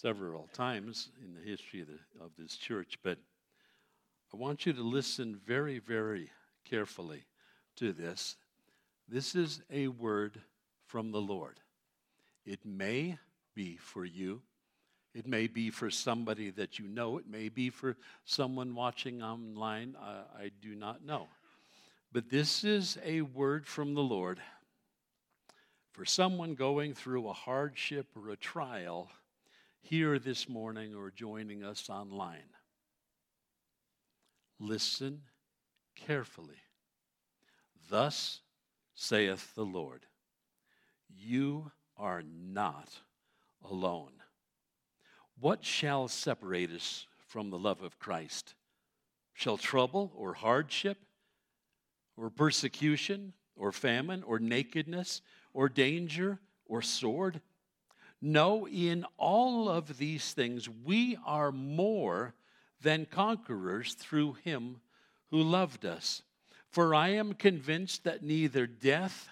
several times in the history of, the, of this church, but I want you to listen very, very carefully to this. This is a word from the Lord. It may be for you. It may be for somebody that you know. It may be for someone watching online. I, I do not know. But this is a word from the Lord for someone going through a hardship or a trial here this morning or joining us online. Listen carefully. Thus saith the Lord You are not alone. What shall separate us from the love of Christ? Shall trouble or hardship or persecution or famine or nakedness or danger or sword? No, in all of these things, we are more than conquerors through him who loved us. For I am convinced that neither death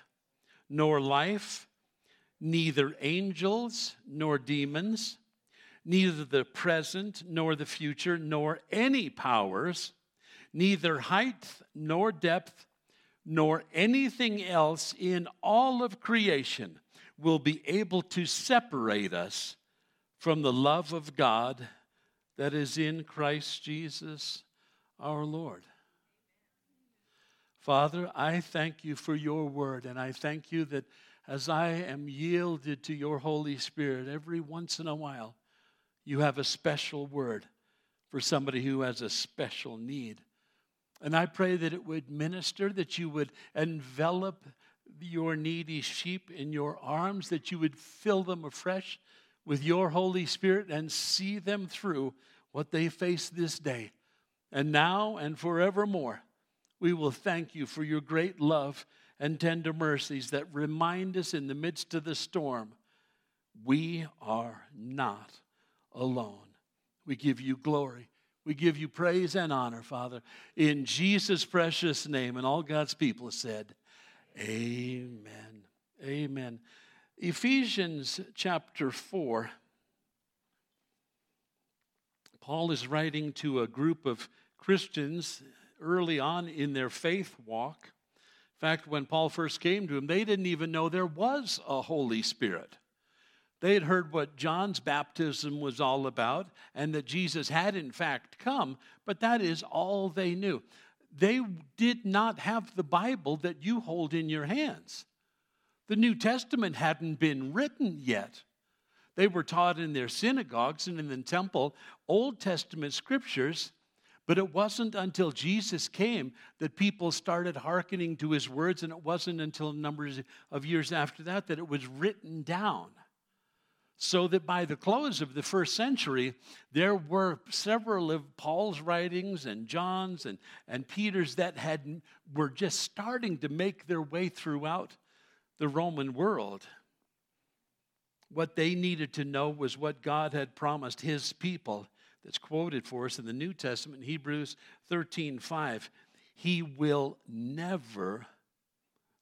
nor life, neither angels nor demons, neither the present nor the future, nor any powers, neither height nor depth, nor anything else in all of creation will be able to separate us from the love of God that is in Christ Jesus our Lord. Father, I thank you for your word, and I thank you that as I am yielded to your Holy Spirit every once in a while, you have a special word for somebody who has a special need. And I pray that it would minister, that you would envelop your needy sheep in your arms, that you would fill them afresh with your Holy Spirit and see them through what they face this day. And now and forevermore, we will thank you for your great love and tender mercies that remind us in the midst of the storm we are not alone. We give you glory. We give you praise and honor, Father, in Jesus' precious name. And all God's people said, Amen. Amen. Ephesians chapter 4. Paul is writing to a group of Christians early on in their faith walk. In fact, when Paul first came to them, they didn't even know there was a Holy Spirit. They had heard what John's baptism was all about and that Jesus had, in fact, come, but that is all they knew. They did not have the Bible that you hold in your hands. The New Testament hadn't been written yet. They were taught in their synagogues and in the temple Old Testament scriptures, but it wasn't until Jesus came that people started hearkening to his words, and it wasn't until numbers of years after that that it was written down so that by the close of the first century, there were several of Paul's writings and John's and, and Peter's that had, were just starting to make their way throughout the Roman world. What they needed to know was what God had promised his people. That's quoted for us in the New Testament, Hebrews 13 5. He will never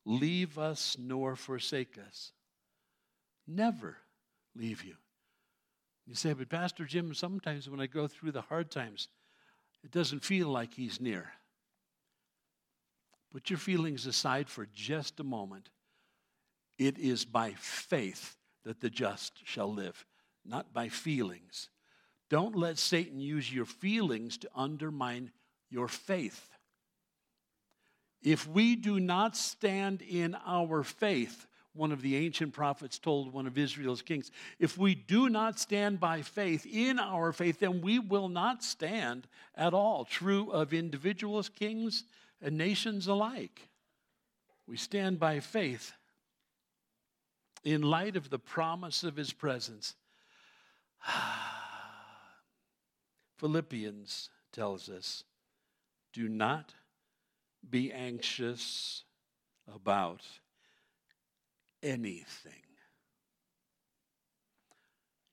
leave us nor forsake us. Never leave you. You say, but Pastor Jim, sometimes when I go through the hard times, it doesn't feel like he's near. Put your feelings aside for just a moment. It is by faith that the just shall live, not by feelings. Don't let Satan use your feelings to undermine your faith. If we do not stand in our faith, one of the ancient prophets told one of Israel's kings. If we do not stand by faith in our faith, then we will not stand at all. True of individuals, kings, and nations alike. We stand by faith in light of the promise of his presence. Philippians tells us do not be anxious about anything.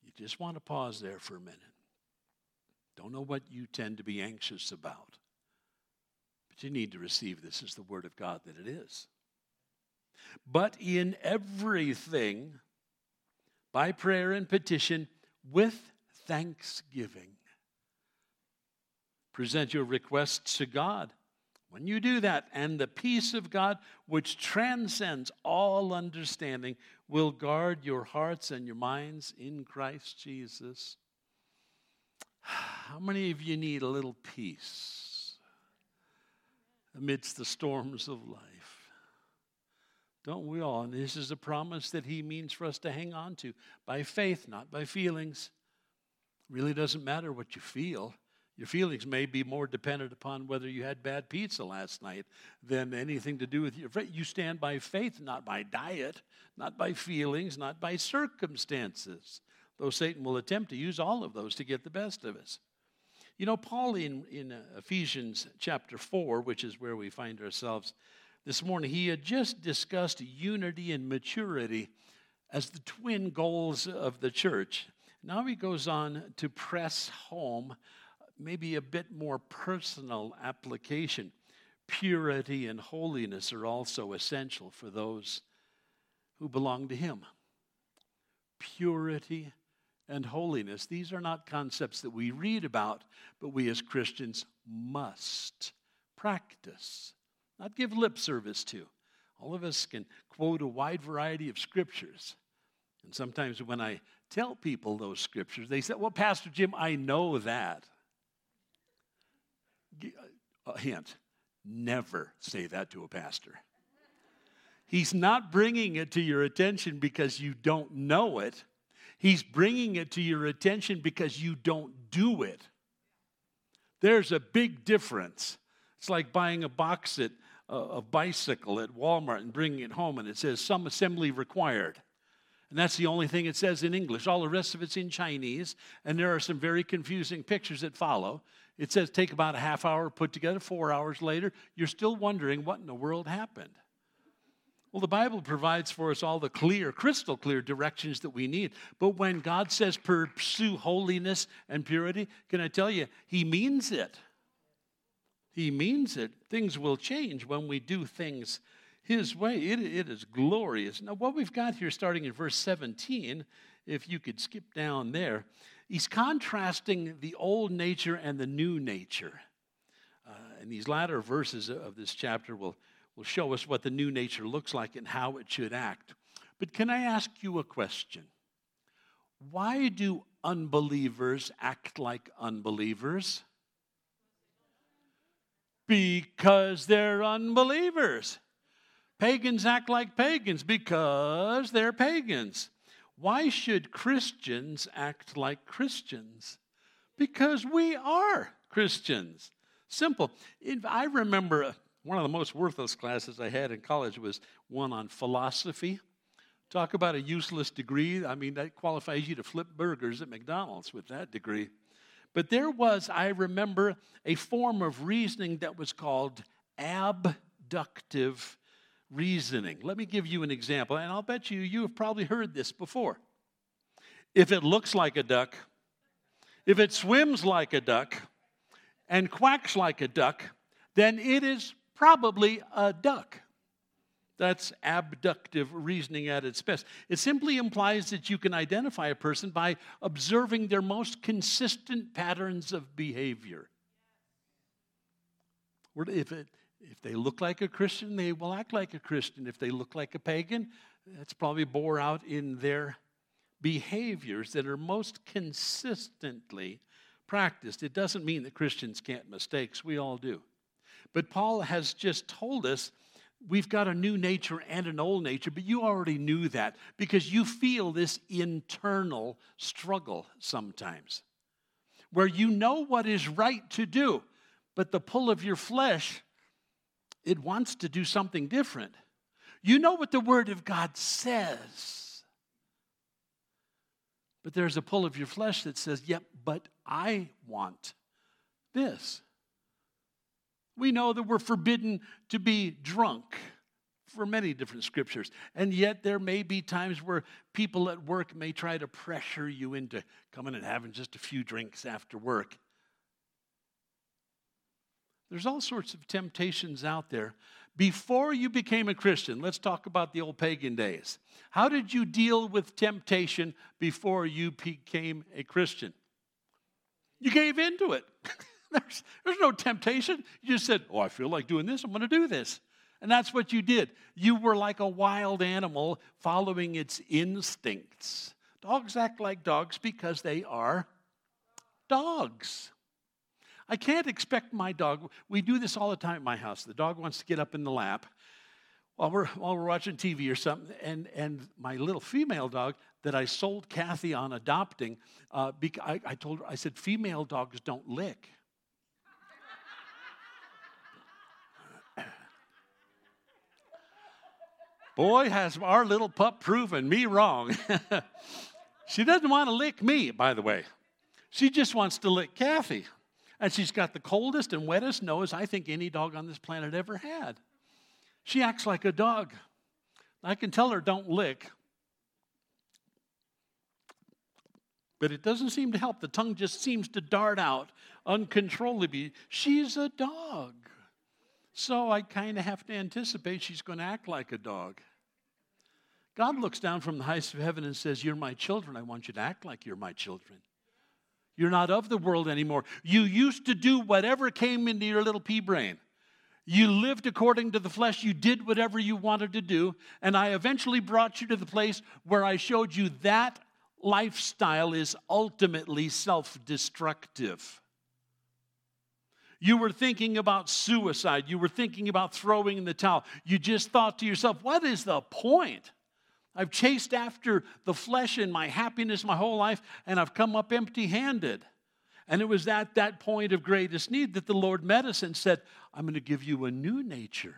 You just want to pause there for a minute. Don't know what you tend to be anxious about, but you need to receive this as the Word of God that it is. But in everything, by prayer and petition, with thanksgiving. Present your requests to God. When you do that, and the peace of God, which transcends all understanding, will guard your hearts and your minds in Christ Jesus. How many of you need a little peace amidst the storms of life? Don't we all? And this is a promise that He means for us to hang on to by faith, not by feelings. Really doesn't matter what you feel. Your feelings may be more dependent upon whether you had bad pizza last night than anything to do with your faith. You stand by faith, not by diet, not by feelings, not by circumstances. Though Satan will attempt to use all of those to get the best of us. You know, Paul in, in uh, Ephesians chapter 4, which is where we find ourselves this morning, he had just discussed unity and maturity as the twin goals of the church. Now he goes on to press home maybe a bit more personal application. Purity and holiness are also essential for those who belong to him. Purity and holiness. These are not concepts that we read about, but we as Christians must practice, not give lip service to. All of us can quote a wide variety of scriptures. And sometimes when I tell people those scriptures, they say, Well, Pastor Jim, I know that. A uh, uh, hint never say that to a pastor. He's not bringing it to your attention because you don't know it. He's bringing it to your attention because you don't do it. There's a big difference. It's like buying a box at uh, a bicycle at Walmart and bringing it home, and it says some assembly required. And that's the only thing it says in English. All the rest of it's in Chinese, and there are some very confusing pictures that follow. It says take about a half hour put together, four hours later, you're still wondering what in the world happened. Well, the Bible provides for us all the clear, crystal clear directions that we need. But when God says pursue holiness and purity, can I tell you, He means it. He means it. Things will change when we do things His way. It, it is glorious. Now, what we've got here, starting in verse 17, if you could skip down there, He's contrasting the old nature and the new nature. Uh, and these latter verses of this chapter will will show us what the new nature looks like and how it should act. But can I ask you a question? Why do unbelievers act like unbelievers? Because they're unbelievers. Pagans act like pagans because they're pagans. Why should Christians act like Christians? Because we are Christians. Simple. I remember uh, one of the most worthless classes I had in college was one on philosophy. Talk about a useless degree. I mean, that qualifies you to flip burgers at McDonald's with that degree. But there was, I remember, a form of reasoning that was called abductive reasoning. Let me give you an example, and I'll bet you you have probably heard this before. If it looks like a duck, if it swims like a duck, and quacks like a duck, then it is probably a duck. That's abductive reasoning at its best. It simply implies that you can identify a person by observing their most consistent patterns of behavior. If, it, if they look like a Christian, they will act like a Christian. If they look like a pagan, that's probably bore out in their behaviors that are most consistently practiced. It doesn't mean that Christians can't make mistakes, we all do. But Paul has just told us we've got a new nature and an old nature, but you already knew that because you feel this internal struggle sometimes where you know what is right to do, but the pull of your flesh, it wants to do something different. You know what the Word of God says. But there's a pull of your flesh that says, yep, but I want this. We know that we're forbidden to be drunk for many different scriptures. And yet, there may be times where people at work may try to pressure you into coming and having just a few drinks after work. There's all sorts of temptations out there. Before you became a Christian, let's talk about the old pagan days. How did you deal with temptation before you became a Christian? You gave into it. there's, there's no temptation. You just said, Oh, I feel like doing this. I'm going to do this. And that's what you did. You were like a wild animal following its instincts. Dogs act like dogs because they are dogs. I can't expect my dog. We do this all the time at my house. The dog wants to get up in the lap while we're, while we're watching TV or something, and, and my little female dog that I sold Kathy on adopting, uh, I, I told her, I said, female dogs don't lick. Boy, has our little pup proven me wrong. she doesn't want to lick me, by the way. She just wants to lick Kathy. And she's got the coldest and wettest nose I think any dog on this planet ever had. She acts like a dog. I can tell her don't lick. But it doesn't seem to help. The tongue just seems to dart out uncontrollably. She's a dog. So I kind of have to anticipate she's going to act like a dog. God looks down from the heights of heaven and says, You're my children. I want you to act like you're my children. You're not of the world anymore. You used to do whatever came into your little pea brain. You lived according to the flesh. You did whatever you wanted to do. And I eventually brought you to the place where I showed you that lifestyle is ultimately self destructive. You were thinking about suicide. You were thinking about throwing in the towel. You just thought to yourself, what is the point? I've chased after the flesh and my happiness my whole life, and I've come up empty handed. And it was at that point of greatest need that the Lord met us and said, I'm going to give you a new nature.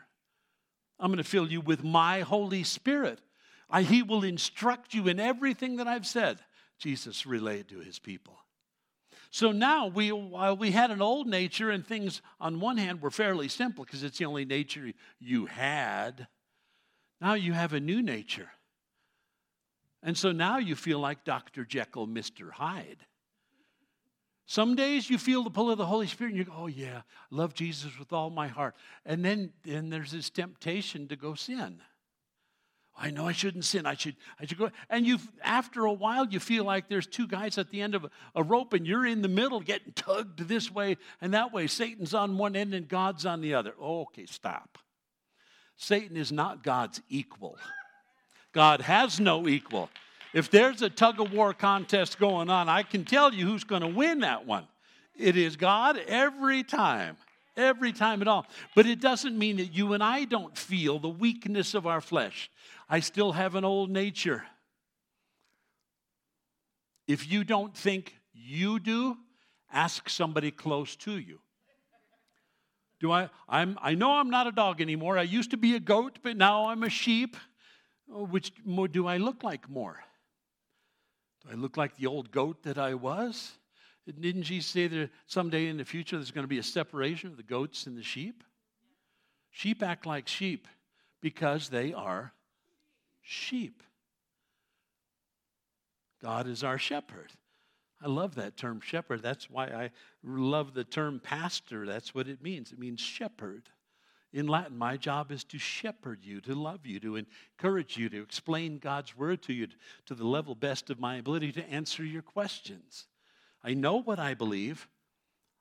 I'm going to fill you with my Holy Spirit. I, he will instruct you in everything that I've said. Jesus relayed to his people. So now, we, while we had an old nature and things on one hand were fairly simple because it's the only nature you had, now you have a new nature. And so now you feel like Dr. Jekyll, Mr. Hyde. Some days you feel the pull of the Holy Spirit and you go, oh, yeah, love Jesus with all my heart. And then, then there's this temptation to go sin. I know I shouldn't sin. I should, I should go. And you, after a while, you feel like there's two guys at the end of a, a, rope, and you're in the middle, getting tugged this way and that way. Satan's on one end and God's on the other. Okay, stop. Satan is not God's equal. God has no equal. If there's a tug of war contest going on, I can tell you who's going to win that one. It is God every time every time at all. But it doesn't mean that you and I don't feel the weakness of our flesh. I still have an old nature. If you don't think you do, ask somebody close to you. Do I? I'm, I know I'm not a dog anymore. I used to be a goat, but now I'm a sheep. Oh, which more do I look like more? Do I look like the old goat that I was? Didn't Jesus say that someday in the future there's going to be a separation of the goats and the sheep? Sheep act like sheep because they are sheep. God is our shepherd. I love that term shepherd. That's why I love the term pastor. That's what it means. It means shepherd. In Latin, my job is to shepherd you, to love you, to encourage you, to explain God's word to you to the level best of my ability to answer your questions. I know what I believe.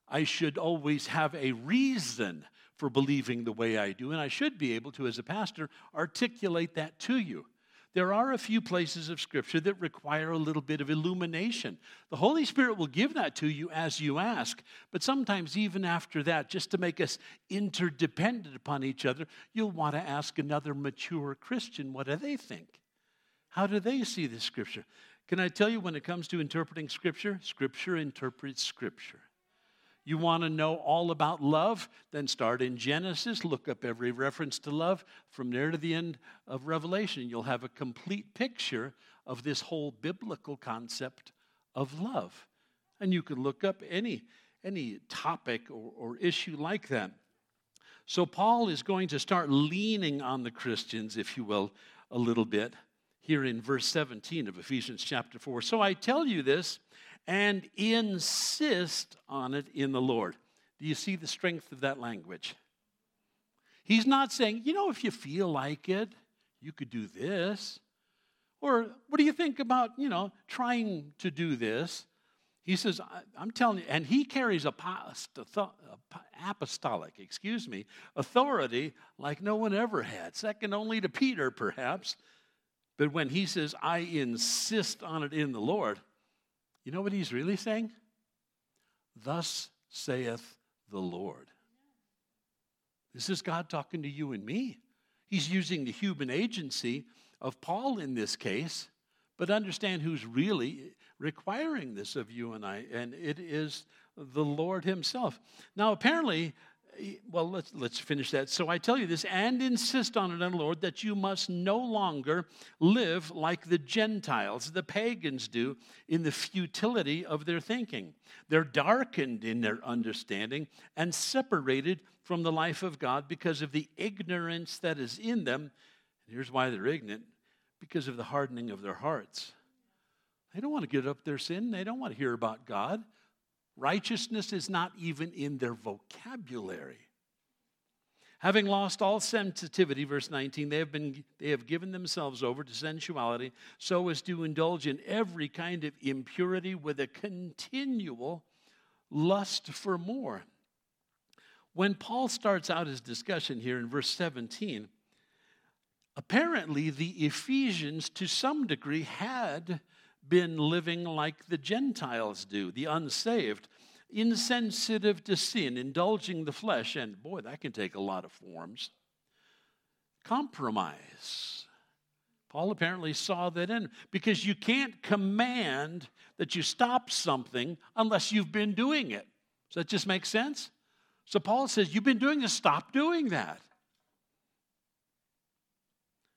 I should always have a reason for believing the way I do, and I should be able to, as a pastor, articulate that to you. There are a few places of Scripture that require a little bit of illumination. The Holy Spirit will give that to you as you ask, but sometimes, even after that, just to make us interdependent upon each other, you'll want to ask another mature Christian what do they think? How do they see the Scripture? Can I tell you when it comes to interpreting Scripture? Scripture interprets Scripture. You want to know all about love? Then start in Genesis, look up every reference to love. From there to the end of Revelation, you'll have a complete picture of this whole biblical concept of love. And you can look up any, any topic or, or issue like that. So, Paul is going to start leaning on the Christians, if you will, a little bit here in verse 17 of Ephesians chapter 4. So I tell you this and insist on it in the Lord. Do you see the strength of that language? He's not saying, you know, if you feel like it, you could do this. Or what do you think about, you know, trying to do this? He says, I'm telling you, and he carries apostolic, excuse me, authority like no one ever had, second only to Peter, perhaps. But when he says, I insist on it in the Lord, you know what he's really saying? Thus saith the Lord. This is God talking to you and me. He's using the human agency of Paul in this case, but understand who's really requiring this of you and I, and it is the Lord Himself. Now, apparently, well, let's, let's finish that. So I tell you this, and insist on it, on Lord, that you must no longer live like the Gentiles, the pagans do, in the futility of their thinking. They're darkened in their understanding and separated from the life of God because of the ignorance that is in them. And here's why they're ignorant because of the hardening of their hearts. They don't want to get up their sin, they don't want to hear about God. Righteousness is not even in their vocabulary. Having lost all sensitivity, verse 19, they have, been, they have given themselves over to sensuality so as to indulge in every kind of impurity with a continual lust for more. When Paul starts out his discussion here in verse 17, apparently the Ephesians, to some degree, had been living like the Gentiles do, the unsaved, insensitive to sin, indulging the flesh, and boy, that can take a lot of forms. Compromise. Paul apparently saw that in because you can't command that you stop something unless you've been doing it. Does that just make sense? So Paul says, You've been doing this, stop doing that.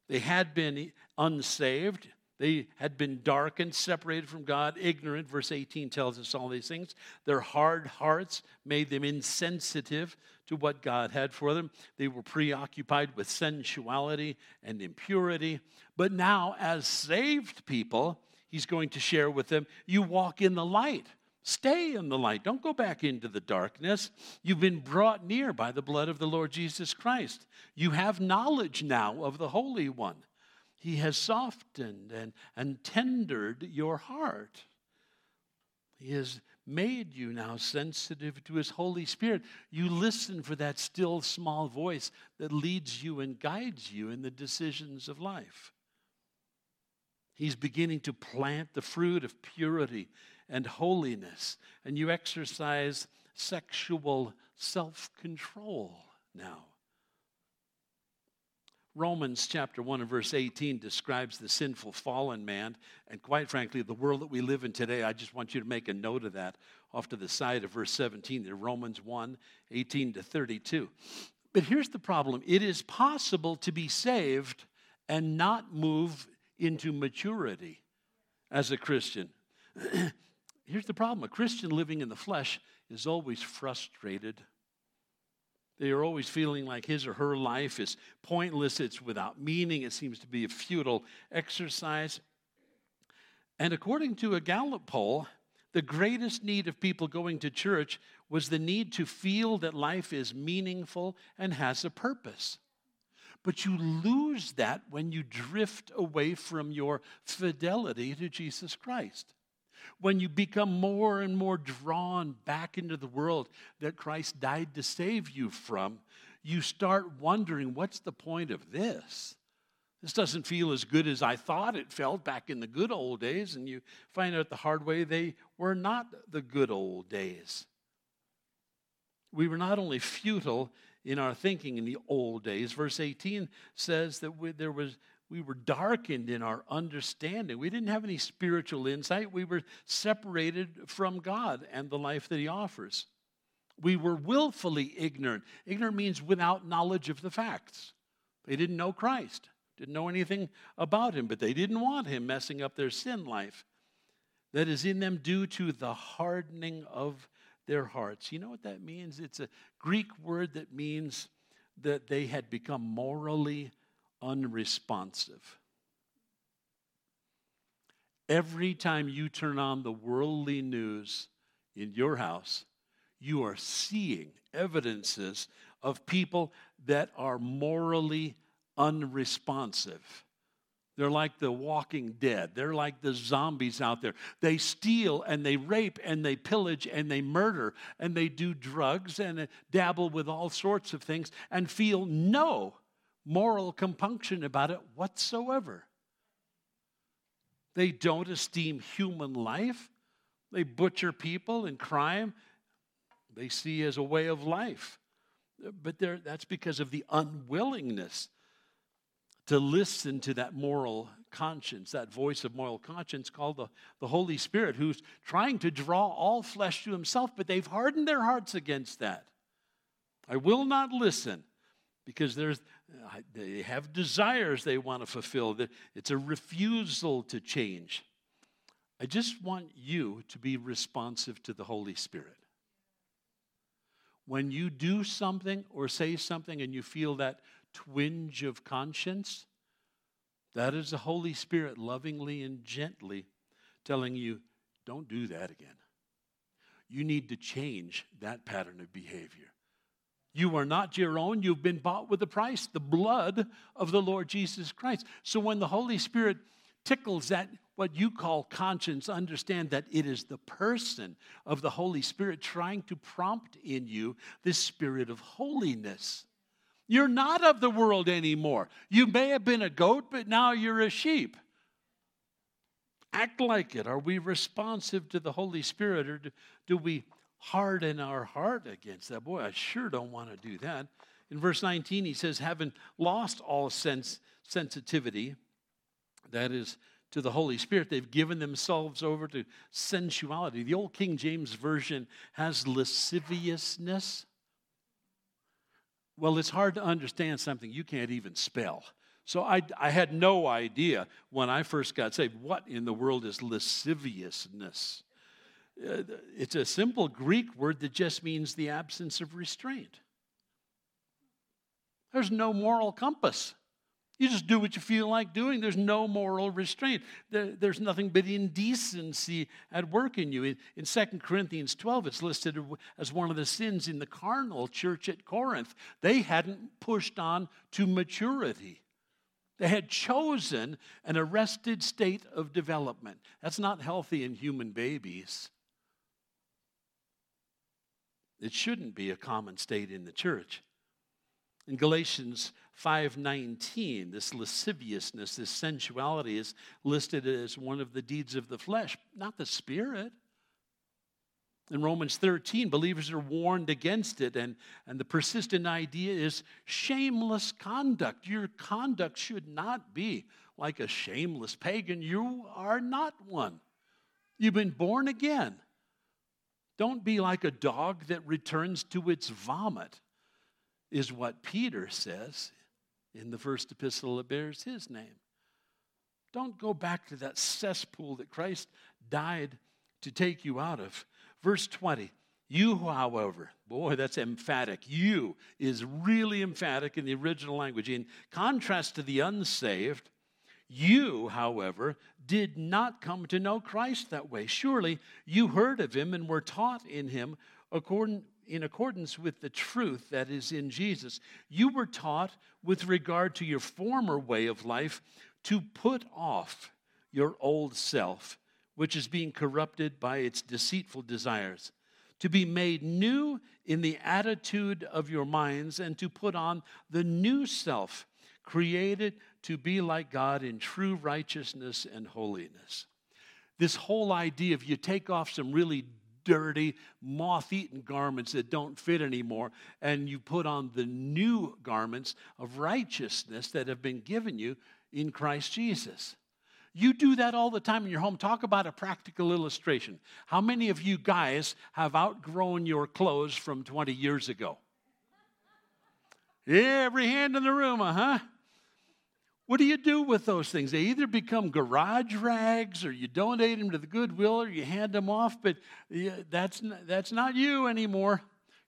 They had been unsaved, they had been darkened, separated from God, ignorant. Verse 18 tells us all these things. Their hard hearts made them insensitive to what God had for them. They were preoccupied with sensuality and impurity. But now, as saved people, he's going to share with them you walk in the light. Stay in the light. Don't go back into the darkness. You've been brought near by the blood of the Lord Jesus Christ. You have knowledge now of the Holy One. He has softened and, and tendered your heart. He has made you now sensitive to His Holy Spirit. You listen for that still small voice that leads you and guides you in the decisions of life. He's beginning to plant the fruit of purity and holiness, and you exercise sexual self control now. Romans chapter 1 and verse 18 describes the sinful fallen man, and quite frankly, the world that we live in today. I just want you to make a note of that off to the side of verse 17, there, Romans 1 18 to 32. But here's the problem it is possible to be saved and not move into maturity as a Christian. here's the problem a Christian living in the flesh is always frustrated they are always feeling like his or her life is pointless, it's without meaning, it seems to be a futile exercise. And according to a Gallup poll, the greatest need of people going to church was the need to feel that life is meaningful and has a purpose. But you lose that when you drift away from your fidelity to Jesus Christ when you become more and more drawn back into the world that Christ died to save you from, you start wondering what's the point of this? This doesn't feel as good as I thought it felt back in the good old days, and you find out the hard way they were not the good old days. We were not only futile in our thinking in the old days, verse 18 says that we, there was we were darkened in our understanding. We didn't have any spiritual insight. We were separated from God and the life that He offers. We were willfully ignorant. Ignorant means without knowledge of the facts. They didn't know Christ, didn't know anything about Him, but they didn't want Him messing up their sin life that is in them due to the hardening of their hearts. You know what that means? It's a Greek word that means that they had become morally unresponsive. Every time you turn on the worldly news in your house, you are seeing evidences of people that are morally unresponsive. They're like the walking dead. They're like the zombies out there. They steal and they rape and they pillage and they murder and they do drugs and dabble with all sorts of things and feel no moral compunction about it whatsoever. They don't esteem human life. They butcher people and crime they see as a way of life. But that's because of the unwillingness to listen to that moral conscience, that voice of moral conscience called the, the Holy Spirit, who's trying to draw all flesh to himself, but they've hardened their hearts against that. I will not listen because there's, Uh, they have desires they want to fulfill. It's a refusal to change. I just want you to be responsive to the Holy Spirit. When you do something or say something and you feel that twinge of conscience, that is the Holy Spirit lovingly and gently telling you, don't do that again. You need to change that pattern of behavior. You are not your own. You've been bought with a price, the blood of the Lord Jesus Christ. So when the Holy Spirit tickles that, what you call conscience, understand that it is the person of the Holy Spirit trying to prompt in you this spirit of holiness. You're not of the world anymore. You may have been a goat, but now you're a sheep. Act like it. Are we responsive to the Holy Spirit or do, do we harden our heart against that? Boy, I sure don't want to do that. In verse 19, he says, having lost all sense, sensitivity, that is, to the Holy Spirit, they've given themselves over to sensuality. The old King James Version has lasciviousness. Well, it's hard to understand something you can't even spell. So I, I had no idea when I first got saved what in the world is lasciviousness. Uh, it's a simple Greek word that just means the absence of restraint. There's no moral compass. You just do what you feel like doing. There's no moral restraint. There, there's nothing but indecency at work in you. In, in 2 Corinthians 12, it's listed as one of the sins in the carnal church at Corinth. They hadn't pushed on to maturity. They had chosen an arrested state of development. That's not healthy in human babies. It shouldn't be a common state in the church. In Galatians 5:19, this lasciviousness, this sensuality is listed as one of the deeds of the flesh, not the spirit. In Romans 13, believers are warned against it, and, and the persistent idea is shameless conduct. Your conduct should not be like a shameless pagan. You are not one. You've been born again. Don't be like a dog that returns to its vomit is what Peter says in the first epistle that bears his name. Don't go back to that cesspool that Christ died to take you out of. Verse 20. You, however, boy, that's emphatic. You is really emphatic in the original language. In contrast to the unsaved, you, however, did not come to know Christ that way. Surely you heard of him and were taught in him according in accordance with the truth that is in Jesus. You were taught with regard to your former way of life to put off your old self, which is being corrupted by its deceitful desires, to be made new in the attitude of your minds, and to put on the new self, created to be like God in true righteousness and holiness. This whole idea of you take off some really dirty, moth eaten garments that don't fit anymore, and you put on the new garments of righteousness that have been given you in Christ Jesus. You do that all the time in your home. Talk about a practical illustration. How many of you guys have outgrown your clothes from 20 years ago? Every hand in the room, uh huh. What do you do with those things? They either become garage rags or you donate them to the Goodwill or you hand them off, but that's that's not you anymore.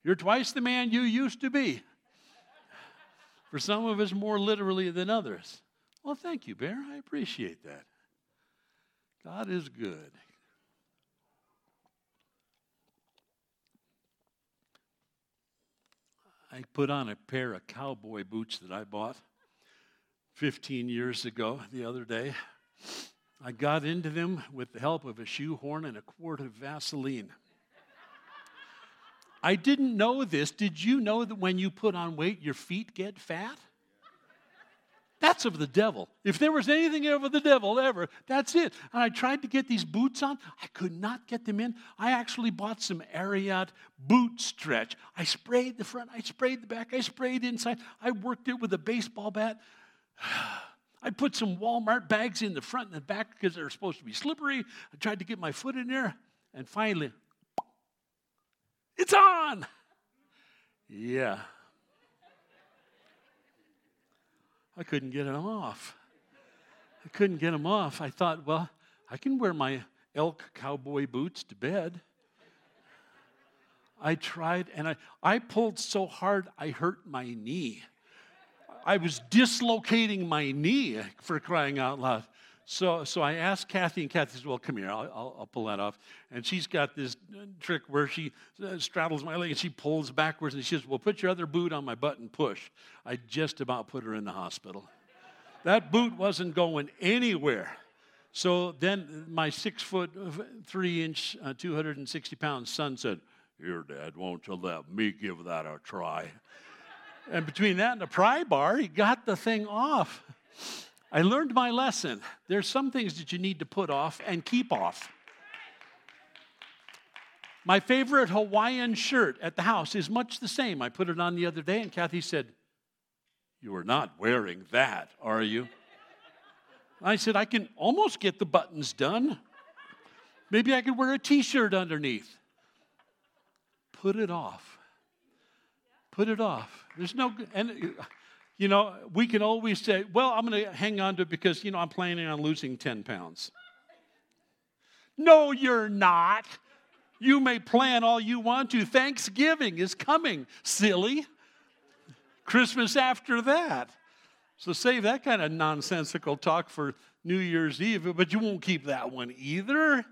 You're twice the man you used to be. For some of us, more literally than others. Well, thank you, Bear. I appreciate that. God is good. I put on a pair of cowboy boots that I bought 15 years ago the other day. I got into them with the help of a shoehorn and a quart of Vaseline. I didn't know this. Did you know that when you put on weight, your feet get fat? That's of the devil. If there was anything of the devil ever, that's it. And I tried to get these boots on. I could not get them in. I actually bought some Ariat boot stretch. I sprayed the front, I sprayed the back, I sprayed the inside. I worked it with a baseball bat. I put some Walmart bags in the front and the back because they're supposed to be slippery. I tried to get my foot in there. And finally, it's on. Yeah. I couldn't get them off. I couldn't get them off. I thought, well, I can wear my elk cowboy boots to bed. I tried and I, I pulled so hard I hurt my knee. I was dislocating my knee for crying out loud. So, so I asked Kathy, and Kathy says, Well, come here, I'll, I'll, I'll, pull that off. And she's got this trick where she uh, straddles my leg and she pulls backwards and she says, Well, put your other boot on my butt and push. I just about put her in the hospital. that boot wasn't going anywhere. So then my six foot, three inch, uh, 260 pound son said, Here, Dad, won't you let me give that a try? And between that and the pry bar, he got the thing off. I learned my lesson. There's some things that you need to put off and keep off. My favorite Hawaiian shirt at the house is much the same. I put it on the other day, and Kathy said, You are not wearing that, are you? I said, I can almost get the buttons done. Maybe I could wear a t shirt underneath. Put it off. Put it off. There's no, and you know, we can always say, well, I'm going to hang on to it because, you know, I'm planning on losing 10 pounds. No, you're not. You may plan all you want to. Thanksgiving is coming, silly. Christmas after that. So save that kind of nonsensical talk for New Year's Eve, but you won't keep that one either.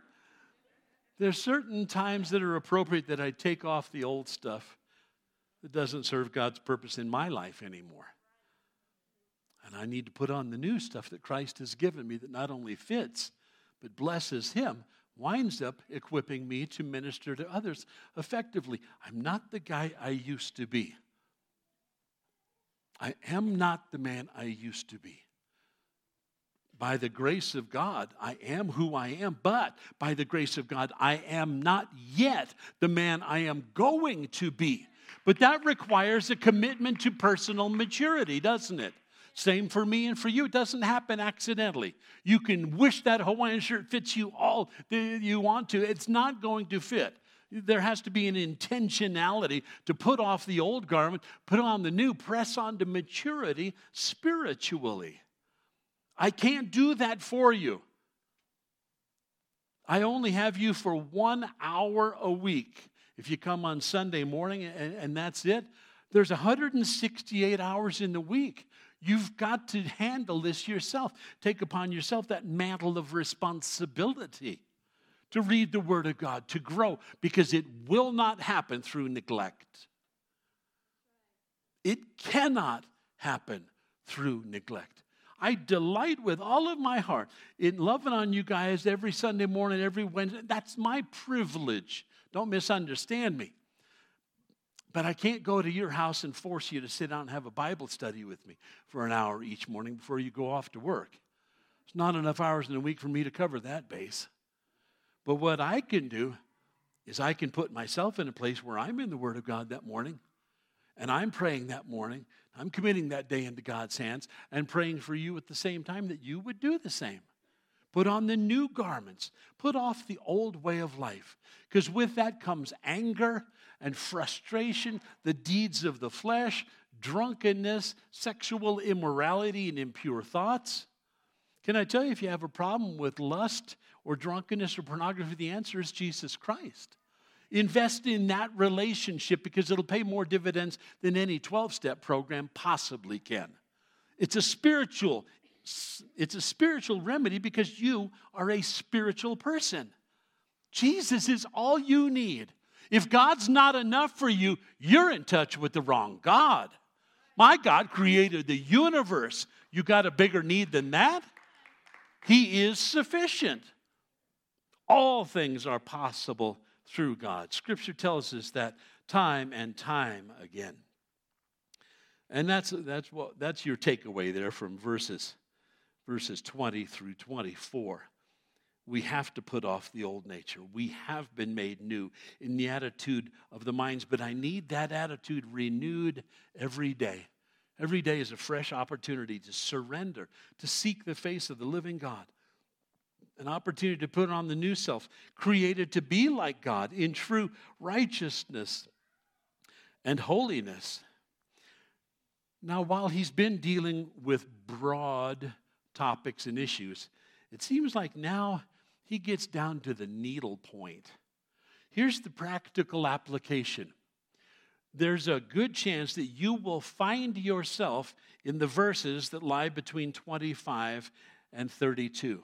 There's certain times that are appropriate that I take off the old stuff that doesn't serve God's purpose in my life anymore. And I need to put on the new stuff that Christ has given me that not only fits, but blesses Him, winds up equipping me to minister to others effectively. I'm not the guy I used to be. I am not the man I used to be. By the grace of God, I am who I am, but by the grace of God, I am not yet the man I am going to be. But that requires a commitment to personal maturity, doesn't it? Same for me and for you. It doesn't happen accidentally. You can wish that Hawaiian shirt fits you all you want to. It's not going to fit. There has to be an intentionality to put off the old garment, put on the new, press on to maturity spiritually. I can't do that for you. I only have you for one hour a week. If you come on Sunday morning and, and that's it, there's 168 hours in the week. You've got to handle this yourself. Take upon yourself that mantle of responsibility to read the Word of God, to grow, because it will not happen through neglect. It cannot happen through neglect. I delight with all of my heart in loving on you guys every Sunday morning, every Wednesday. That's my privilege. Don't misunderstand me. But I can't go to your house and force you to sit down and have a Bible study with me for an hour each morning before you go off to work. It's not enough hours in a week for me to cover that base. But what I can do is I can put myself in a place where I'm in the Word of God that morning and I'm praying that morning. I'm committing that day into God's hands and praying for you at the same time that you would do the same. Put on the new garments. Put off the old way of life. Because with that comes anger and frustration, the deeds of the flesh, drunkenness, sexual immorality, and impure thoughts. Can I tell you, if you have a problem with lust or drunkenness or pornography, the answer is Jesus Christ. Invest in that relationship because it'll pay more dividends than any 12 step program possibly can. It's a spiritual it's a spiritual remedy because you are a spiritual person. Jesus is all you need. If God's not enough for you, you're in touch with the wrong God. My God created the universe You got a bigger need than that? He is sufficient. All things are possible through God. Scripture tells us that time and time again. And that's, that's, what, that's your takeaway there from verses, verses 20 through 24. We have to put off the old nature. We have been made new in the attitude of the minds, but I need that attitude renewed every day. Every day is a fresh opportunity to surrender, to seek the face of the living God. An opportunity to put on the new self, created to be like God in true righteousness and holiness. Now, while he's been dealing with broad topics and issues, it seems like now he gets down to the needle point. Here's the practical application there's a good chance that you will find yourself in the verses that lie between 25 and 32.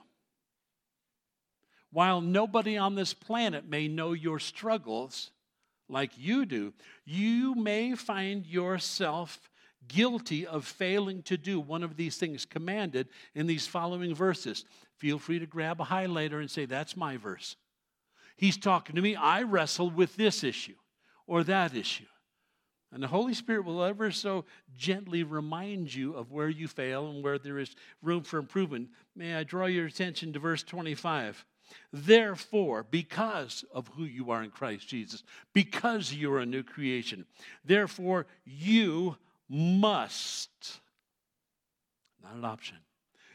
While nobody on this planet may know your struggles like you do, you may find yourself guilty of failing to do one of these things commanded in these following verses. Feel free to grab a highlighter and say, That's my verse. He's talking to me. I wrestle with this issue or that issue. And the Holy Spirit will ever so gently remind you of where you fail and where there is room for improvement. May I draw your attention to verse 25? Therefore, because of who you are in Christ Jesus, because you're a new creation, therefore you must, not an option,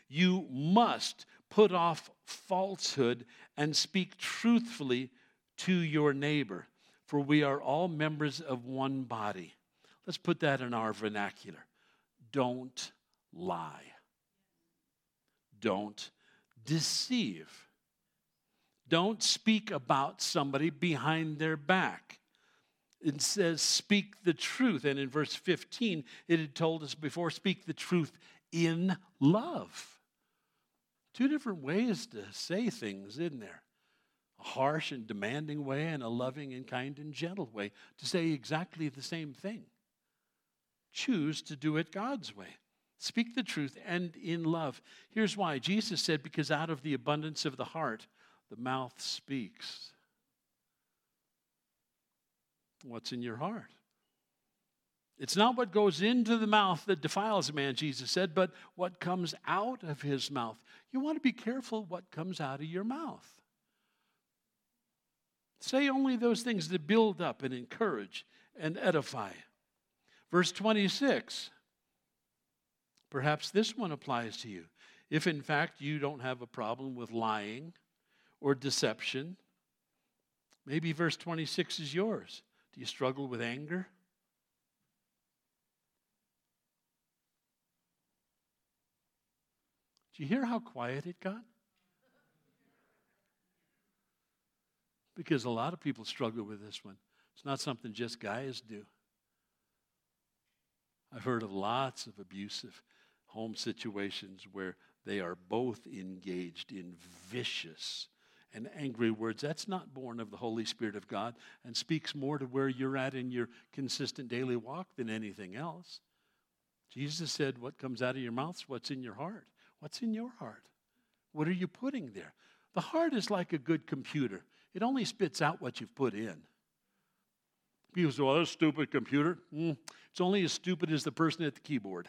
you must put off falsehood and speak truthfully to your neighbor for we are all members of one body. Let's put that in our vernacular. Don't lie. Don't deceive. Don't speak about somebody behind their back. It says, speak the truth. And in verse 15, it had told us before, speak the truth in love. Two different ways to say things, isn't there? a harsh and demanding way and a loving and kind and gentle way to say exactly the same thing. Choose to do it God's way. Speak the truth and in love. Here's why Jesus said, Because out of the abundance of the heart, the mouth speaks. What's in your heart? It's not what goes into the mouth that defiles a man, Jesus said, but what comes out of his mouth. You want to be careful what comes out of your mouth. Say only those things that build up and encourage and edify. Verse 26. Perhaps this one applies to you. If in fact you don't have a problem with lying or deception, maybe verse 26 is yours. Do you struggle with anger? Do you hear how quiet it got? because a lot of people struggle with this one. It's not something just guys do. I've heard of lots of abusive home situations where they are both engaged in vicious and angry words. That's not born of the Holy Spirit of God and speaks more to where you're at in your consistent daily walk than anything else. Jesus said, What comes out of your mouth is what's in your heart. What's in your heart? What are you putting there? The heart is like a good computer. It only spits out what you've put in. People say, well, that's a stupid computer. Mm, it's only as stupid as the person at the keyboard.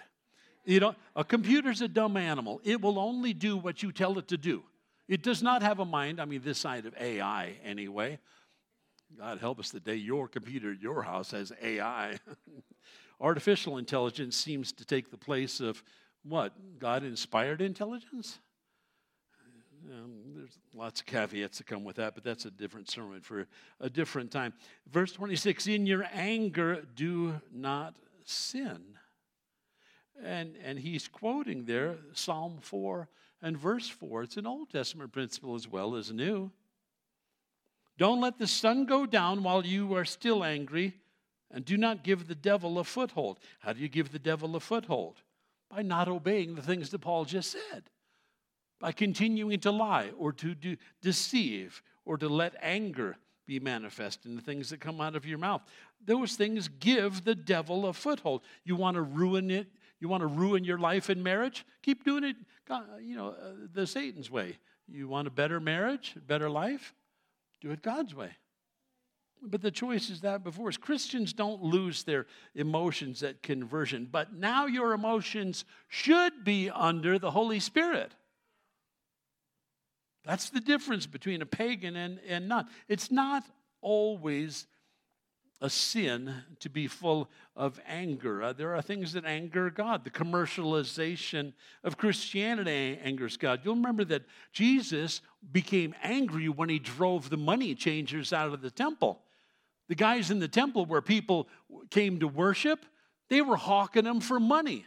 You know, a computer's a dumb animal. It will only do what you tell it to do. It does not have a mind. I mean, this side of AI, anyway. God help us the day your computer at your house has AI. Artificial intelligence seems to take the place of what? God inspired intelligence? Um, there's lots of caveats that come with that, but that's a different sermon for a different time. Verse 26 In your anger, do not sin. And, and he's quoting there Psalm 4 and verse 4. It's an Old Testament principle as well as new. Don't let the sun go down while you are still angry, and do not give the devil a foothold. How do you give the devil a foothold? By not obeying the things that Paul just said by continuing to lie or to do, deceive or to let anger be manifest in the things that come out of your mouth. Those things give the devil a foothold. You want to ruin it, You want to ruin your life in marriage? Keep doing it, you know, uh, the Satan's way. You want a better marriage, better life? Do it God's way. But the choice is that before us. Christians don't lose their emotions at conversion, but now your emotions should be under the Holy Spirit. That's the difference between a pagan and, and not. It's not always a sin to be full of anger. Uh, there are things that anger God. The commercialization of Christianity angers God. You'll remember that Jesus became angry when he drove the money changers out of the temple. The guys in the temple where people came to worship, they were hawking them for money.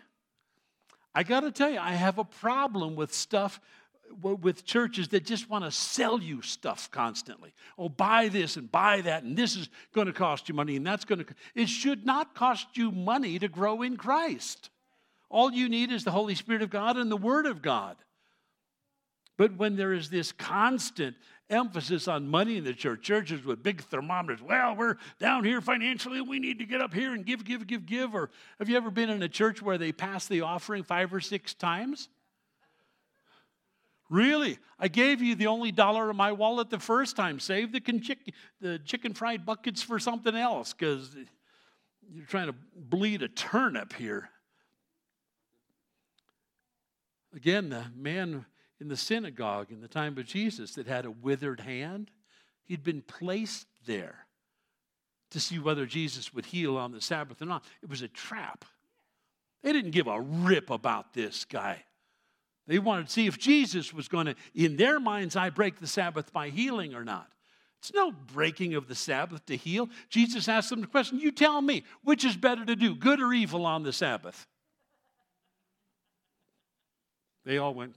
I got to tell you, I have a problem with stuff with churches that just want to sell you stuff constantly. Oh, buy this and buy that, and this is going to cost you money, and that's going to. It should not cost you money to grow in Christ. All you need is the Holy Spirit of God and the Word of God. But when there is this constant emphasis on money in the church, churches with big thermometers, well, we're down here financially, we need to get up here and give, give, give, give. Or have you ever been in a church where they pass the offering five or six times? Really? I gave you the only dollar in my wallet the first time. Save the, the chicken fried buckets for something else because you're trying to bleed a turnip here. Again, the man in the synagogue in the time of Jesus that had a withered hand, he'd been placed there to see whether Jesus would heal on the Sabbath or not. It was a trap. They didn't give a rip about this guy. They wanted to see if Jesus was going to, in their mind's eye, break the Sabbath by healing or not. It's no breaking of the Sabbath to heal. Jesus asked them the question You tell me, which is better to do, good or evil on the Sabbath? They all went,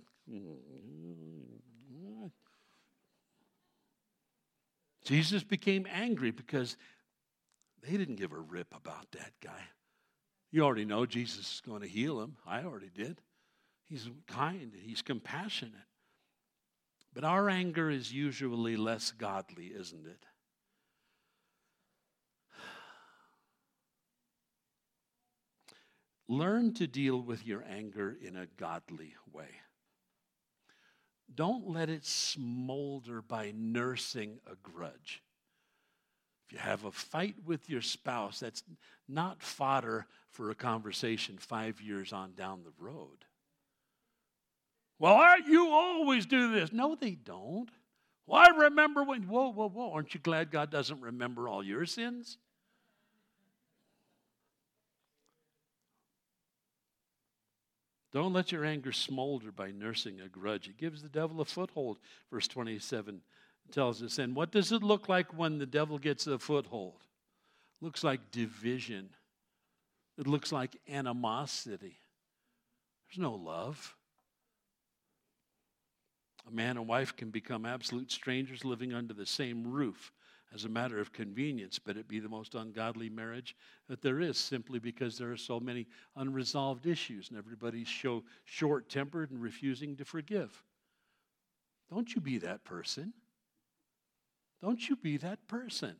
Jesus became angry because they didn't give a rip about that guy. You already know Jesus is going to heal him. I already did. He's kind, he's compassionate. But our anger is usually less godly, isn't it? Learn to deal with your anger in a godly way. Don't let it smolder by nursing a grudge. If you have a fight with your spouse, that's not fodder for a conversation five years on down the road. Well, you always do this. No, they don't. I remember when, whoa, whoa, whoa. Aren't you glad God doesn't remember all your sins? Don't let your anger smolder by nursing a grudge. It gives the devil a foothold, verse 27 tells us. And what does it look like when the devil gets a foothold? It looks like division. It looks like animosity. There's no love. A man and wife can become absolute strangers living under the same roof as a matter of convenience, but it be the most ungodly marriage that there is simply because there are so many unresolved issues and everybody's so short tempered and refusing to forgive. Don't you be that person. Don't you be that person.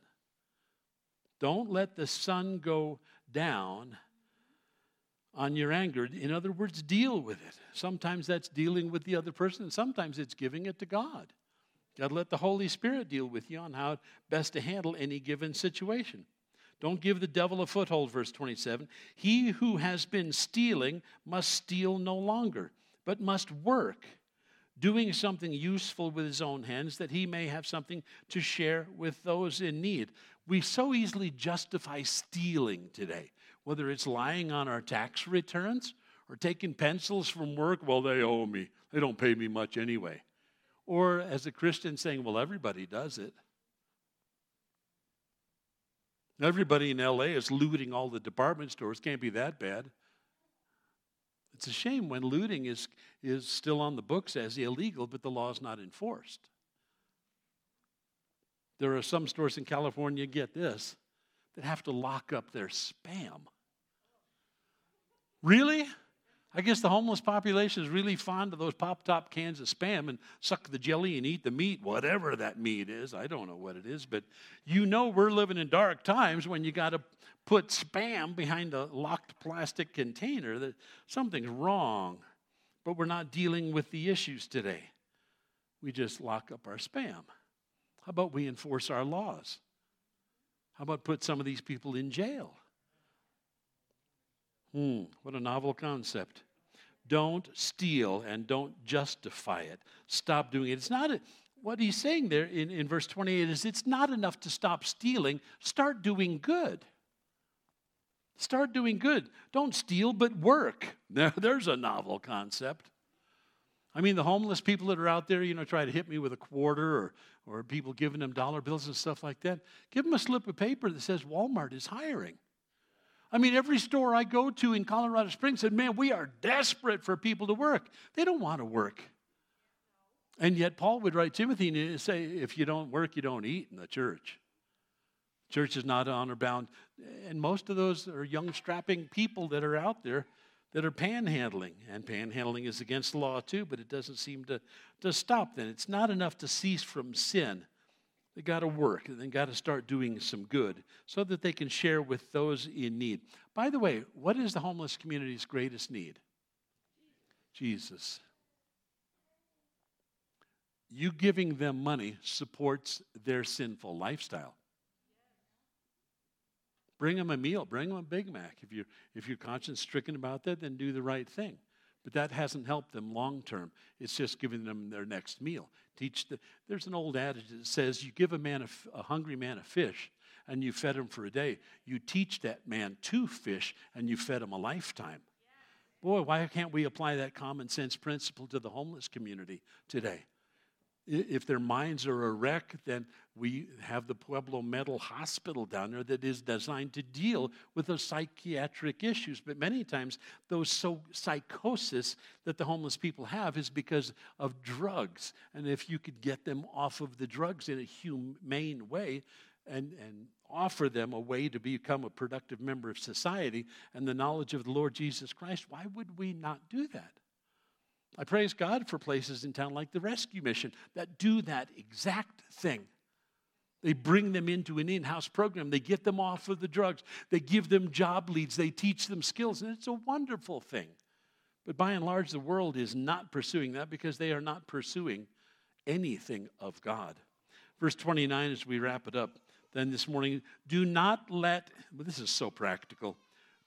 Don't let the sun go down on your anger. In other words, deal with it. Sometimes that's dealing with the other person, and sometimes it's giving it to God. Got to let the Holy Spirit deal with you on how best to handle any given situation. Don't give the devil a foothold, verse 27. He who has been stealing must steal no longer, but must work, doing something useful with his own hands that he may have something to share with those in need. We so easily justify stealing today whether it's lying on our tax returns or taking pencils from work, well, they owe me. They don't pay me much anyway. Or as a Christian saying, well, everybody does it. Everybody in LA is looting all the department stores. Can't be that bad. It's a shame when looting is, is still on the books as illegal, but the law is not enforced. There are some stores in California, get this, that have to lock up their spam. Really? I guess the homeless population is really fond of those pop top cans of spam and suck the jelly and eat the meat, whatever that meat is. I don't know what it is, but you know we're living in dark times when you got to put spam behind a locked plastic container. That something's wrong, but we're not dealing with the issues today. We just lock up our spam. How about we enforce our laws? How about put some of these people in jail? Hmm, what a novel concept. Don't steal and don't justify it. Stop doing it. It's not a, what he's saying there in, in verse 28 is it's not enough to stop stealing, start doing good. Start doing good. Don't steal, but work. There, there's a novel concept. I mean, the homeless people that are out there, you know, try to hit me with a quarter or, or people giving them dollar bills and stuff like that. Give them a slip of paper that says Walmart is hiring. I mean, every store I go to in Colorado Springs said, man, we are desperate for people to work. They don't want to work. And yet, Paul would write Timothy and say, if you don't work, you don't eat in the church. Church is not honor bound. And most of those are young, strapping people that are out there that are panhandling. And panhandling is against the law too, but it doesn't seem to, to stop then. It's not enough to cease from sin. They got to work and they got to start doing some good so that they can share with those in need. By the way, what is the homeless community's greatest need? Jesus. You giving them money supports their sinful lifestyle. Bring them a meal, bring them a Big Mac. If you're, if you're conscience stricken about that, then do the right thing. But that hasn't helped them long term. It's just giving them their next meal. Teach the, there's an old adage that says you give a man a, a hungry man a fish and you fed him for a day. You teach that man to fish and you fed him a lifetime. Boy, why can't we apply that common sense principle to the homeless community today? If their minds are a wreck, then we have the Pueblo Mental Hospital down there that is designed to deal with those psychiatric issues. But many times, those so psychosis that the homeless people have is because of drugs. And if you could get them off of the drugs in a humane way and, and offer them a way to become a productive member of society and the knowledge of the Lord Jesus Christ, why would we not do that? I praise God for places in town like the Rescue Mission that do that exact thing. They bring them into an in house program. They get them off of the drugs. They give them job leads. They teach them skills. And it's a wonderful thing. But by and large, the world is not pursuing that because they are not pursuing anything of God. Verse 29, as we wrap it up, then this morning, do not let, well, this is so practical,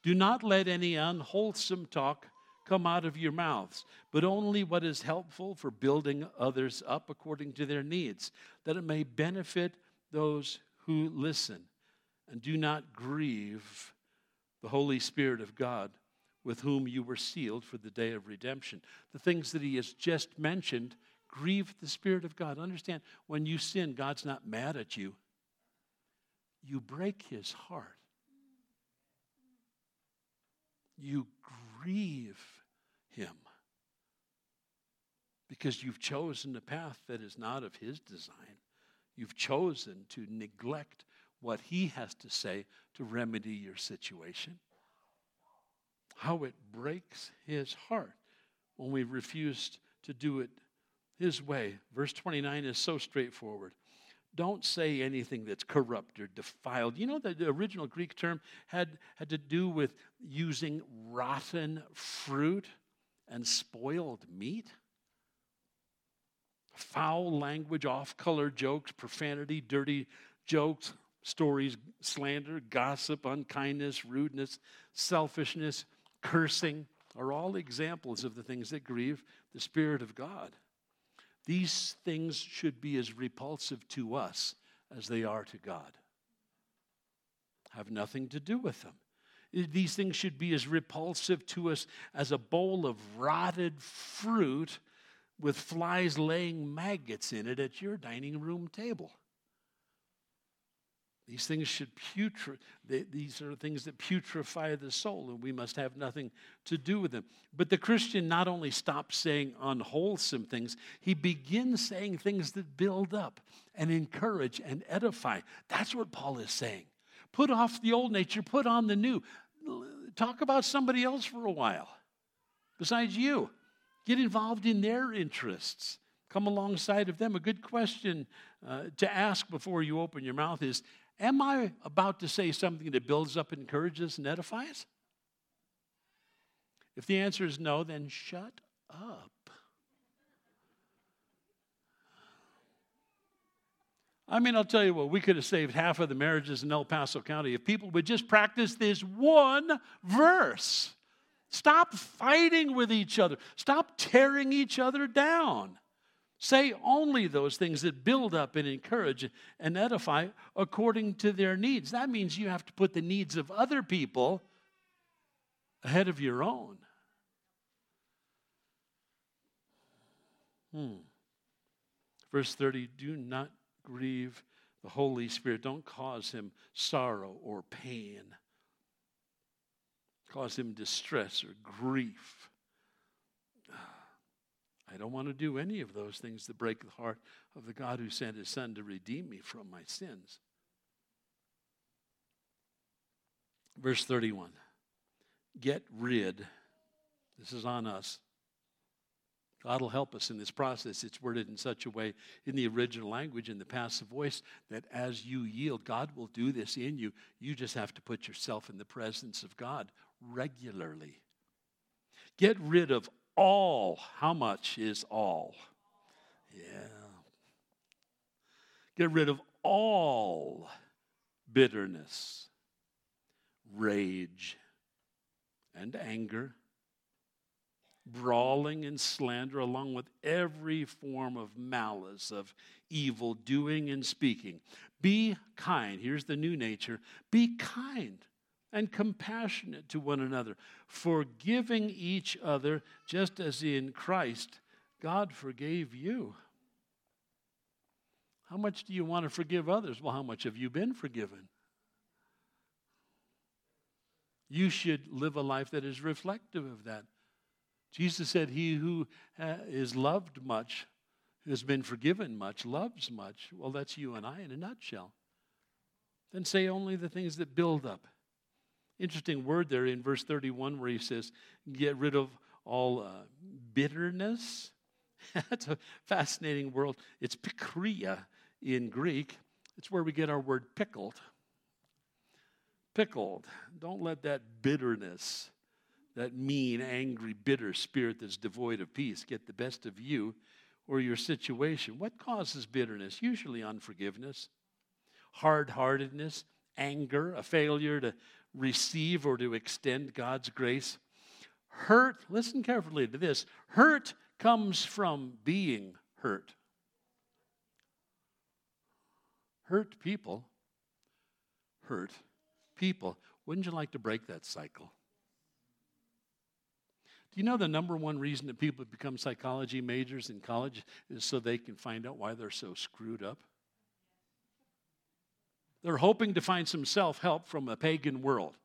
do not let any unwholesome talk come out of your mouths, but only what is helpful for building others up according to their needs, that it may benefit those who listen. And do not grieve the Holy Spirit of God, with whom you were sealed for the day of redemption. The things that he has just mentioned grieve the Spirit of God. Understand, when you sin, God's not mad at you, you break his heart. You grieve him because you've chosen a path that is not of His design. You've chosen to neglect what He has to say to remedy your situation. How it breaks His heart when we refuse to do it His way. Verse 29 is so straightforward. Don't say anything that's corrupt or defiled. You know, the original Greek term had, had to do with using rotten fruit and spoiled meat? Foul language, off color jokes, profanity, dirty jokes, stories, slander, gossip, unkindness, rudeness, selfishness, cursing are all examples of the things that grieve the Spirit of God. These things should be as repulsive to us as they are to God. Have nothing to do with them. These things should be as repulsive to us as a bowl of rotted fruit with flies laying maggots in it at your dining room table. These things should putre, these are things that putrefy the soul, and we must have nothing to do with them. But the Christian not only stops saying unwholesome things, he begins saying things that build up and encourage and edify. That's what Paul is saying. Put off the old nature, put on the new. Talk about somebody else for a while. besides you? Get involved in their interests. Come alongside of them. A good question uh, to ask before you open your mouth is Am I about to say something that builds up, encourages, and edifies? If the answer is no, then shut up. I mean, I'll tell you what, we could have saved half of the marriages in El Paso County if people would just practice this one verse. Stop fighting with each other, stop tearing each other down. Say only those things that build up and encourage and edify according to their needs. That means you have to put the needs of other people ahead of your own. Hmm. Verse 30 do not grieve the Holy Spirit. Don't cause him sorrow or pain, cause him distress or grief. I don't want to do any of those things that break the heart of the God who sent his Son to redeem me from my sins. Verse 31 Get rid, this is on us. God will help us in this process. It's worded in such a way in the original language, in the passive voice, that as you yield, God will do this in you. You just have to put yourself in the presence of God regularly. Get rid of all. How much is all? Yeah. Get rid of all bitterness, rage, and anger, brawling and slander, along with every form of malice, of evil doing and speaking. Be kind. Here's the new nature be kind and compassionate to one another, forgiving each other, just as in Christ God forgave you. How much do you want to forgive others? Well, how much have you been forgiven? You should live a life that is reflective of that. Jesus said, He who uh, loved much, has been forgiven much, loves much. Well, that's you and I in a nutshell. Then say only the things that build up interesting word there in verse 31 where he says, Get rid of all uh, bitterness. That's a fascinating word. It's pikria in Greek. It's where we get our word pickled. Pickled. Don't let that bitterness, that mean, angry, bitter spirit that's devoid of peace get the best of you or your situation. What causes bitterness? Usually unforgiveness, hard heartedness, anger, a failure to receive or to extend God's grace. Hurt, listen carefully to this hurt comes from being hurt. Hurt people hurt people. Wouldn't you like to break that cycle? Do you know the number one reason that people become psychology majors in college is so they can find out why they're so screwed up? They're hoping to find some self help from a pagan world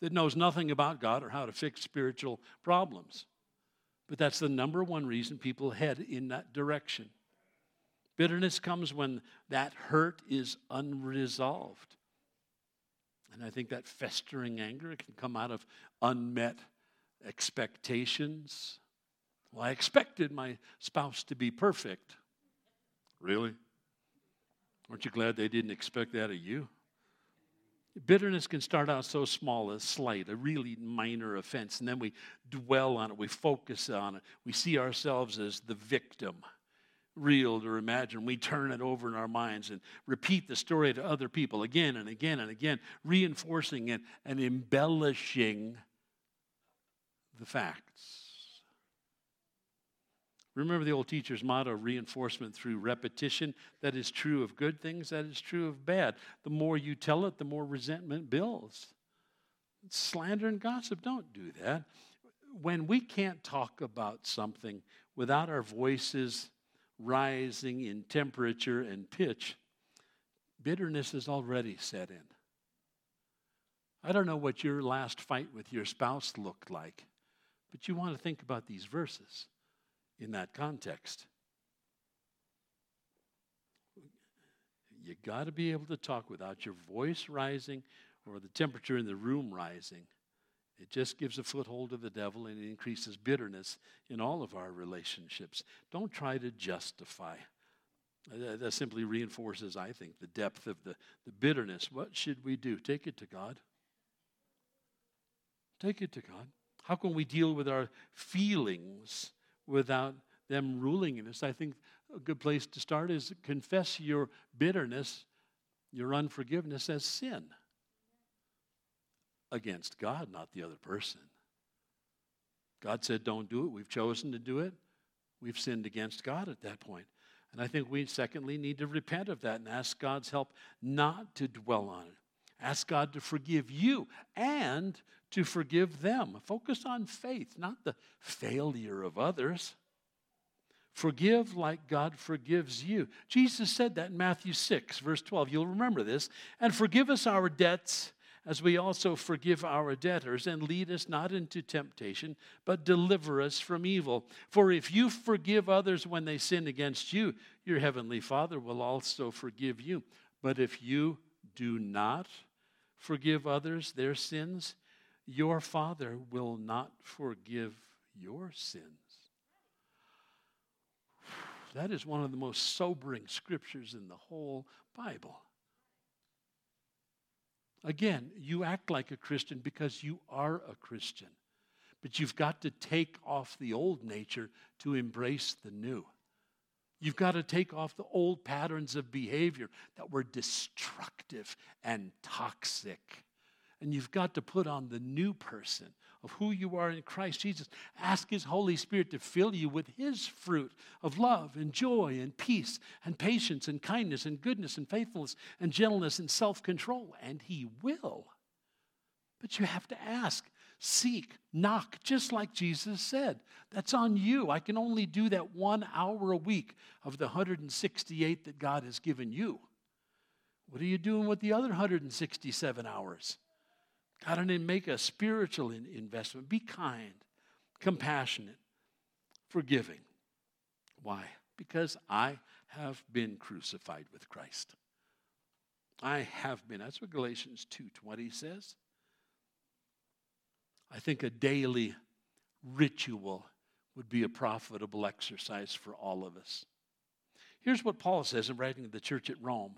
that knows nothing about God or how to fix spiritual problems. But that's the number one reason people head in that direction. Bitterness comes when that hurt is unresolved. And I think that festering anger can come out of unmet expectations. Well, I expected my spouse to be perfect. Really? Aren't you glad they didn't expect that of you? Bitterness can start out so small, a slight, a really minor offense, and then we dwell on it, we focus on it, we see ourselves as the victim, real or imagined. We turn it over in our minds and repeat the story to other people again and again and again, reinforcing it and embellishing the facts. Remember the old teacher's motto reinforcement through repetition. That is true of good things, that is true of bad. The more you tell it, the more resentment builds. Slander and gossip don't do that. When we can't talk about something without our voices rising in temperature and pitch, bitterness is already set in. I don't know what your last fight with your spouse looked like, but you want to think about these verses in that context. You got to be able to talk without your voice rising or the temperature in the room rising It just gives a foothold to the devil and it increases bitterness in all of our relationships. Don't try to justify. Uh, that simply reinforces, I think, the depth of the, the bitterness. What should we do? Take it to God. Take it to God. How can we deal with our feelings without them ruling in us? I think a good place to start is confess your bitterness, your unforgiveness as sin against God, not the other person. God said, don't do it. We've chosen to do it. We've sinned against God at that point. And I think we, secondly, need to repent of that and ask God's help not to dwell on it. Ask God to forgive you and to forgive them. Focus on faith, not the failure of others. Forgive like God forgives you. Jesus said that in Matthew 6, verse 12. You'll remember this. And forgive us our debts as we also forgive our debtors, and lead us not into temptation, but deliver us from evil. For if you forgive others when they sin against you, your heavenly Father will also forgive you. But if you do not forgive others their sins, your Father will not forgive your sins. That is one of the most sobering scriptures in the whole Bible. Again, you act like a Christian because you are a Christian. But you've got to take off the old nature to embrace the new. You've got to take off the old patterns of behavior that were destructive and toxic. And you've got to put on the new person of who you are in Christ Jesus. Ask His Holy Spirit to fill you with His fruit of love and joy and peace and patience and kindness and goodness and faithfulness and gentleness and self control. And He will. But you have to ask, seek, knock, just like Jesus said. That's on you. I can only do that one hour a week of the 168 that God has given you. What are you doing with the other 167 hours? God to make a spiritual investment. Be kind, compassionate, forgiving. Why? Because I have been crucified with Christ. I have been. That's what Galatians 2:20 says. I think a daily ritual would be a profitable exercise for all of us. Here's what Paul says in writing to the church at Rome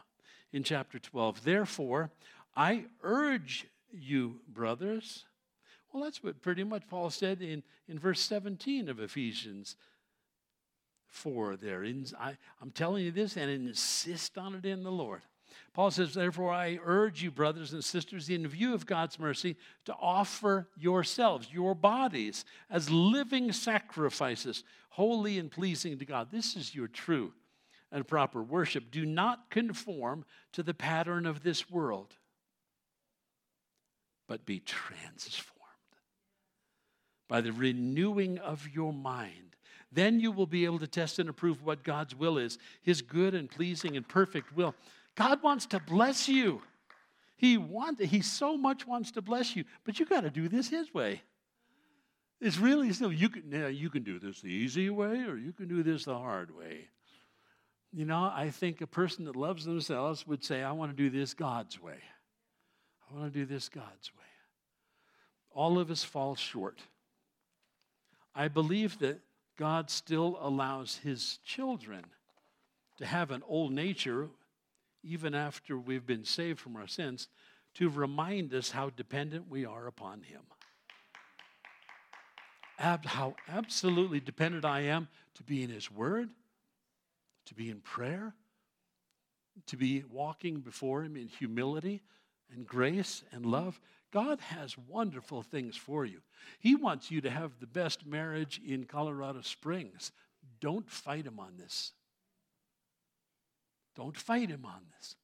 in chapter 12. Therefore, I urge you, brothers. Well, that's what pretty much Paul said in, in verse 17 of Ephesians 4 there. I, I'm telling you this and insist on it in the Lord. Paul says, Therefore, I urge you, brothers and sisters, in view of God's mercy, to offer yourselves, your bodies, as living sacrifices, holy and pleasing to God. This is your true and proper worship. Do not conform to the pattern of this world but be transformed by the renewing of your mind. Then you will be able to test and approve what God's will is, his good and pleasing and perfect will. God wants to bless you. He want, he so much wants to bless you, but you got to do this his way. It's really simple. You can, yeah, you can do this the easy way or you can do this the hard way. You know, I think a person that loves themselves would say, I want to do this God's way. I want to do this God's way. All of us fall short. I believe that God still allows his children to have an old nature, even after we've been saved from our sins, to remind us how dependent we are upon him. Ab- how absolutely dependent I am to be in his word, to be in prayer, to be walking before him in humility, and grace and love, God has wonderful things for you. He wants you to have the best marriage in Colorado Springs. Don't fight him on this. Don't fight him on this.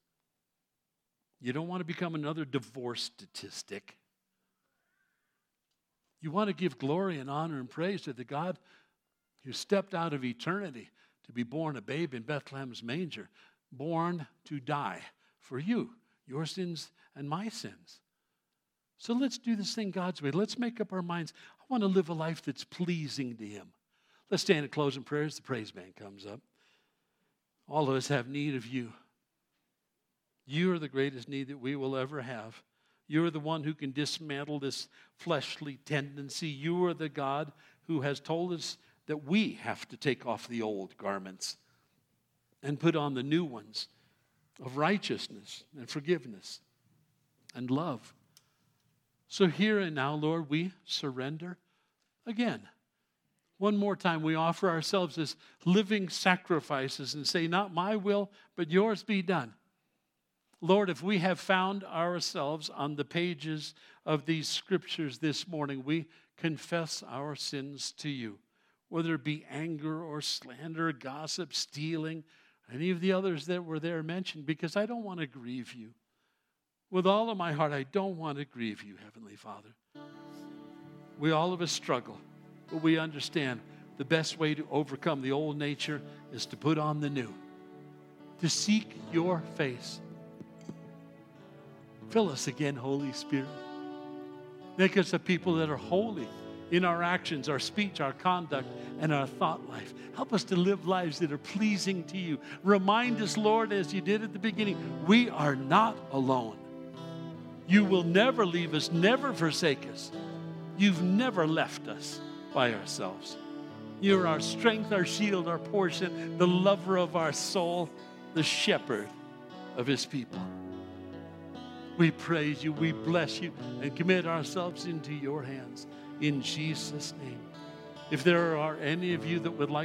You don't want to become another divorce statistic. You want to give glory and honor and praise to the God who stepped out of eternity to be born a babe in Bethlehem's manger, born to die for you your sins and my sins. So let's do this thing God's way. Let's make up our minds. I want to live a life that's pleasing to Him. Let's stand and close in prayer as the praise band comes up. All of us have need of you. You are the greatest need that we will ever have. You're the one who can dismantle this fleshly tendency. You are the God who has told us that we have to take off the old garments and put on the new ones of righteousness and forgiveness and love. So, here and now, Lord, we surrender again. One more time, we offer ourselves as living sacrifices and say, Not my will, but yours be done. Lord, if we have found ourselves on the pages of these scriptures this morning, we confess our sins to you, whether it be anger or slander, gossip, stealing, any of the others that were there mentioned, because I don't want to grieve you. With all of my heart, I don't want to grieve you, Heavenly Father. We all of us struggle, but we understand the best way to overcome the old nature is to put on the new, to seek your face. Fill us again, Holy Spirit. Make us a people that are holy in our actions, our speech, our conduct, and our thought life. Help us to live lives that are pleasing to you. Remind us, Lord, as you did at the beginning, we are not alone. You will never leave us, never forsake us. You've never left us by ourselves. You're our strength, our shield, our portion, the lover of our soul, the shepherd of his people. We praise you, we bless you, and commit ourselves into your hands in Jesus' name. If there are any of you that would like